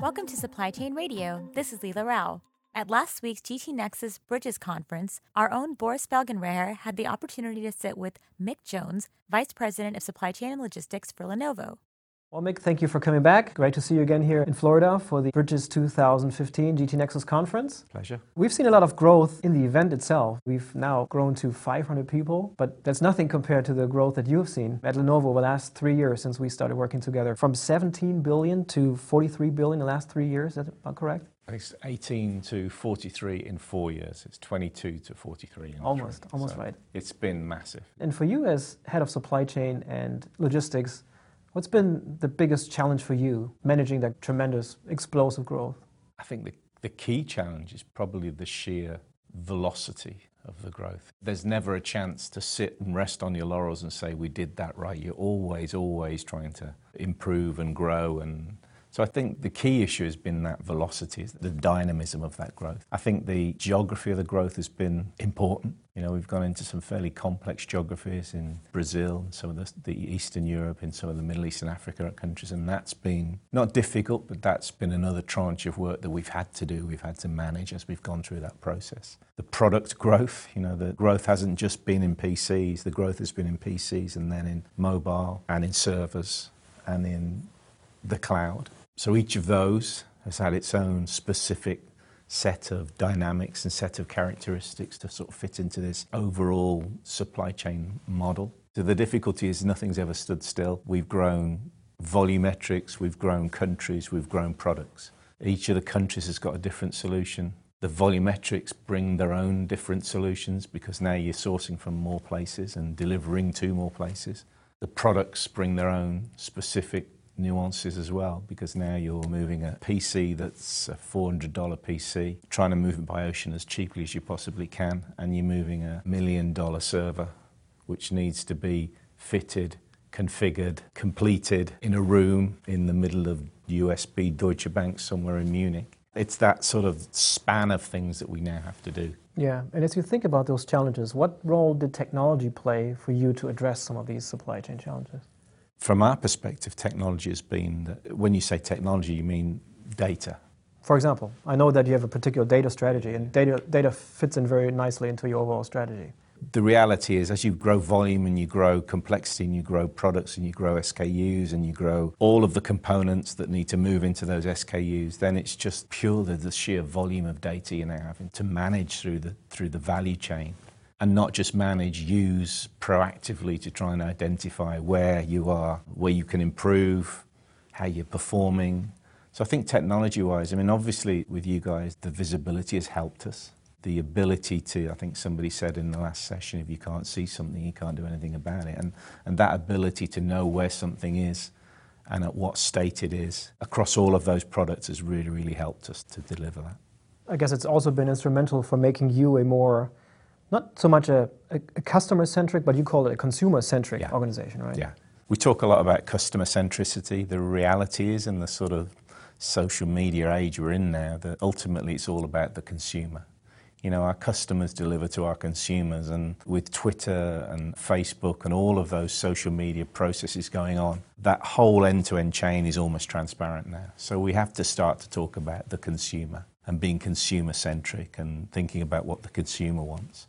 Welcome to Supply Chain Radio. This is Leela Rao. At last week's GT Nexus Bridges Conference, our own Boris Felgendreher had the opportunity to sit with Mick Jones, Vice President of Supply Chain and Logistics for Lenovo. Well, Mick, thank you for coming back. Great to see you again here in Florida for the Bridges 2015 GT Nexus conference. Pleasure. We've seen a lot of growth in the event itself. We've now grown to 500 people, but that's nothing compared to the growth that you've seen at Lenovo over the last three years since we started working together. From 17 billion to 43 billion in the last three years, is that correct? It's 18 to 43 in four years. It's 22 to 43 in Almost, three. almost So right. It's been massive. And for you as head of supply chain and logistics, what's been the biggest challenge for you managing that tremendous explosive growth? I think the, the key challenge is probably the sheer velocity of the growth. There's never a chance to sit and rest on your laurels and say, we did that right. You're always, always trying to improve and grow. And so I think the key issue has been that velocity, the dynamism of that growth. I think the geography of the growth has been important. You know, we've gone into some fairly complex geographies in Brazil, some of the, the Eastern Europe, in some of the Middle East and Africa countries, and that's been not difficult, but that's been another tranche of work that we've had to do, we've had to manage as we've gone through that process. The product growth, you know, the growth hasn't just been in PCs, the growth has been in PCs and then in mobile and in servers and in the cloud. So each of those has had its own specific set of dynamics and set of characteristics to sort of fit into this overall supply chain model. So the difficulty is nothing's ever stood still. We've grown volumetrics, we've grown countries, we've grown products. Each of the countries has got a different solution. The volumetrics bring their own different solutions because now you're sourcing from more places and delivering to more places. The products bring their own specific nuances as well because now you're moving a PC that's a $400 PC, trying to move it by ocean as cheaply as you possibly can, and you're moving a million dollar server which needs to be fitted, configured, completed in a room in the middle of UBS Deutsche Bank somewhere in Munich. It's that sort of span of things that we now have to do. Yeah, and as you think about those challenges, what role did technology play for you to address some of these supply chain challenges? From our perspective, technology has been, that when you say technology, you mean data. For example, I know that you have a particular data strategy, and data, data fits in very nicely into your overall strategy. The reality is, as you grow volume and you grow complexity and you grow products and you grow SKUs and you grow all of the components that need to move into those SKUs, then it's just purely the sheer volume of data you're now having to manage through the, through the value chain and not just manage, use proactively to try and identify where you are, where you can improve, how you're performing. So I think technology wise, I mean, obviously with you guys, the visibility has helped us. The ability to, I think somebody said in the last session, if you can't see something, you can't do anything about it. And, and that ability to know where something is and at what state it is across all of those products has really, really helped us to deliver that. I guess it's also been instrumental for making you a more not so much a, a, a customer centric, but you call it a consumer centric Yeah. organization, right? Yeah. We talk a lot about customer centricity. The reality is, in the sort of social media age we're in now, that ultimately it's all about the consumer. You know, our customers deliver to our consumers, and with Twitter and Facebook and all of those social media processes going on, that whole end to end chain is almost transparent now. So we have to start to talk about the consumer and being consumer centric and thinking about what the consumer wants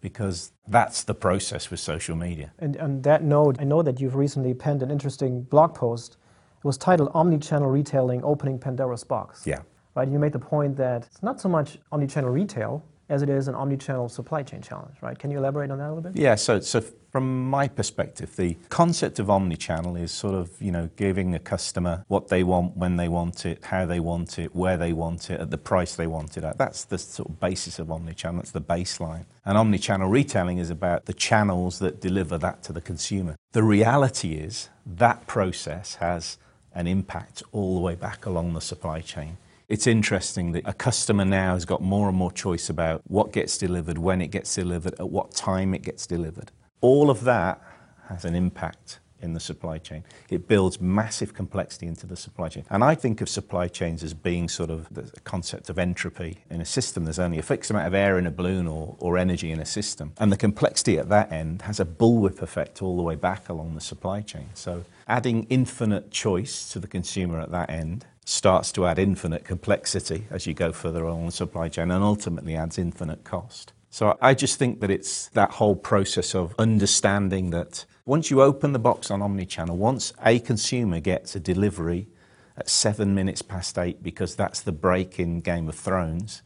because that's the process with social media. And on that note, I know that you've recently penned an interesting blog post. It was titled Omnichannel Retailing Opening Pandora's Box. Yeah. Right? You made the point that it's not so much omnichannel retail as it is an omnichannel supply chain challenge, right? Can you elaborate on that a little bit? Yeah, so, so from my perspective, the concept of omnichannel is sort of, you know, giving a customer what they want, when they want it, how they want it, where they want it, at the price they want it at. That's the sort of basis of omnichannel, that's the baseline. And omnichannel retailing is about the channels that deliver that to the consumer. The reality is that process has an impact all the way back along the supply chain. It's interesting that a customer now has got more and more choice about what gets delivered, when it gets delivered, at what time it gets delivered. All of that has an impact in the supply chain. It builds massive complexity into the supply chain. And I think of supply chains as being sort of the concept of entropy. In a system, there's only a fixed amount of air in a balloon or, or energy in a system. And the complexity at that end has a bullwhip effect all the way back along the supply chain. So adding infinite choice to the consumer at that end starts to add infinite complexity as you go further along the supply chain and ultimately adds infinite cost. So I just think that it's that whole process of understanding that once you open the box on omnichannel, once a consumer gets a delivery at seven minutes past eight because that's the break in Game of Thrones,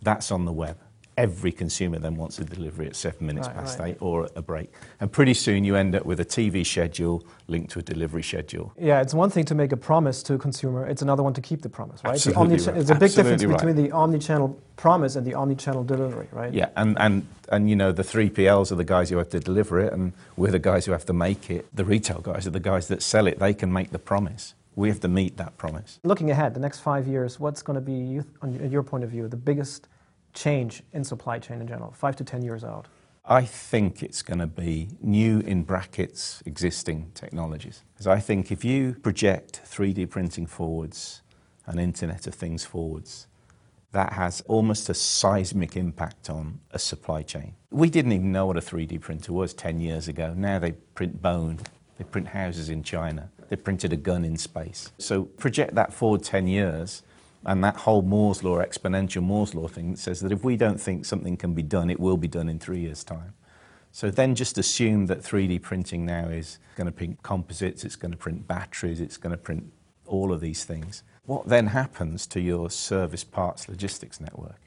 that's on the web every consumer then wants a delivery at seven minutes right, past right. eight or a break. And pretty soon you end up with a TV schedule linked to a delivery schedule. Yeah, it's one thing to make a promise to a consumer, it's another one to keep the promise, right? Absolutely the right. There's a big Absolutely difference between the omni-channel promise and the omni-channel delivery, right? Yeah, and, and, and you know, the 3PLs are the guys who have to deliver it, and we're the guys who have to make it. The retail guys are the guys that sell it. They can make the promise. We have to meet that promise. Looking ahead, the next five years, what's going to be, in your point of view, the biggest change in supply chain in general, five to 10 years out? I think it's going to be new in brackets existing technologies. Because I think if you project 3D printing forwards and Internet of Things forwards, that has almost a seismic impact on a supply chain. We didn't even know what a 3D printer was 10 years ago. Now they print bone, they print houses in China, they printed a gun in space. So project that forward 10 years, and that whole Moore's law, exponential Moore's law thing says that if we don't think something can be done, it will be done in three years' time. So then just assume that 3D printing now is going to print composites, it's going to print batteries, it's going to print all of these things. What then happens to your service parts logistics network?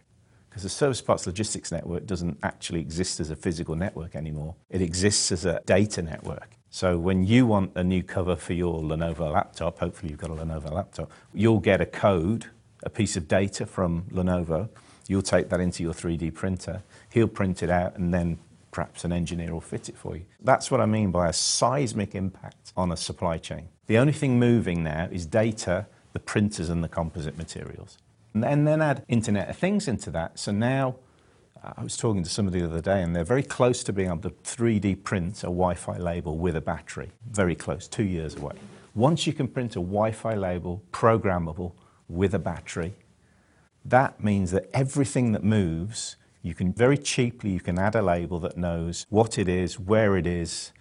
Because the service parts logistics network doesn't actually exist as a physical network anymore. It exists as a data network. So when you want a new cover for your Lenovo laptop, hopefully you've got a Lenovo laptop, you'll get a code a piece of data from Lenovo. You'll take that into your 3D printer. He'll print it out and then perhaps an engineer will fit it for you. That's what I mean by a seismic impact on a supply chain. The only thing moving now is data, the printers, and the composite materials. And then, add Internet of Things into that. So now, I was talking to somebody the other day, and they're very close to being able to 3D print a Wi Fi label with a battery. Very close, two years away. Once you can print a Wi Fi label, programmable, with a battery. That means that everything that moves, you can very cheaply you can add a label that knows what it is, where it is.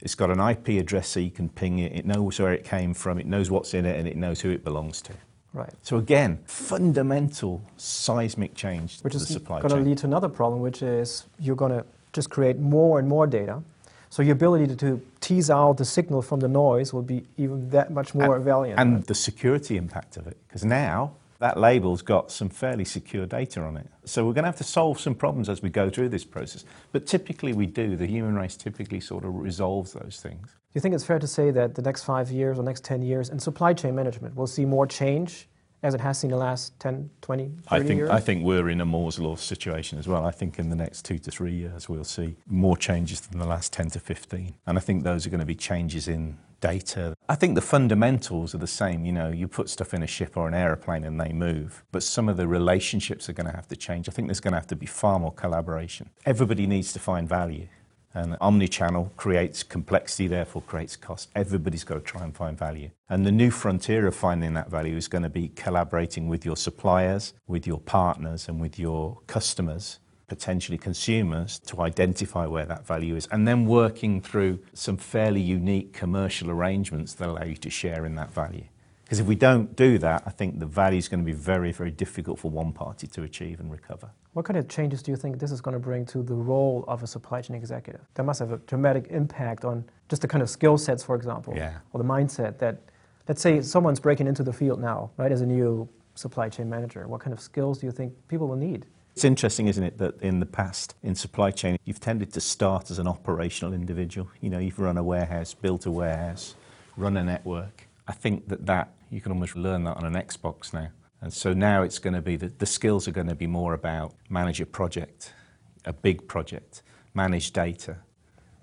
It's got an IP address so you can ping it. It knows where it came from. It knows what's in it, and it knows who it belongs to. Right. So again, fundamental seismic change which to the supply chain. Which is going to lead to another problem, which is you're going to just create more and more data. So your ability to, to tease out the signal from the noise will be even that much more and, valiant. And right? the security impact of it, because now that label's got some fairly secure data on it. So we're going to have to solve some problems as we go through this process. But typically we do. The human race typically sort of resolves those things. Do you think it's fair to say that the next five years or next 10 years in supply chain management we'll see more change as it has seen the last 10, 20, 30 I think, years? I think we're in a Moore's Law situation as well. I think in the next two to three years we'll see more changes than the last 10 to 15. And I think those are going to be changes in data. I think the fundamentals are the same. You know, you put stuff in a ship or an aeroplane and they move, but some of the relationships are going to have to change. I think there's going to have to be far more collaboration. Everybody needs to find value. And omni-channel creates complexity, therefore creates cost. Everybody's got to try and find value. And the new frontier of finding that value is going to be collaborating with your suppliers, with your partners, and with your customers, potentially consumers, to identify where that value is, and then working through some fairly unique commercial arrangements that allow you to share in that value. Because if we don't do that, I think the value is going to be very, very difficult for one party to achieve and recover. What kind of changes do you think this is going to bring to the role of a supply chain executive? That must have a dramatic impact on just the kind of skill sets, for example, yeah. or the mindset that, let's say someone's breaking into the field now, right, as a new supply chain manager. What kind of skills do you think people will need? It's interesting, isn't it, that in the past, in supply chain, you've tended to start as an operational individual. You know, you've run a warehouse, built a warehouse, run a network. I think that that, you can almost learn that on an Xbox now. And so now it's going to be that the skills are going to be more about manage a project, a big project, manage data,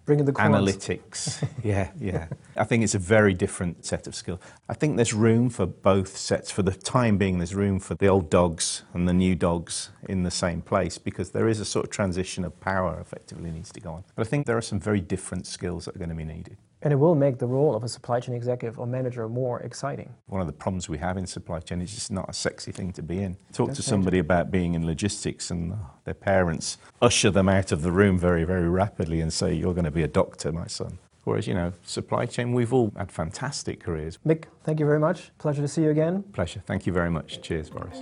Bringing the analytics. yeah, yeah. I think it's a very different set of skills. I think there's room for both sets. For the time being, there's room for the old dogs and the new dogs in the same place because there is a sort of transition of power effectively needs to go on. But I think there are some very different skills that are going to be needed. And it will make the role of a supply chain executive or manager more exciting. One of the problems we have in supply chain is it's not a sexy thing to be in. Talk That's to somebody about being in logistics, and their parents usher them out of the room very, very rapidly and say, You're going to be a doctor, my son. Whereas, you know, supply chain, we've all had fantastic careers. Mick, thank you very much. Pleasure to see you again. Pleasure. Thank you very much. Cheers, Boris.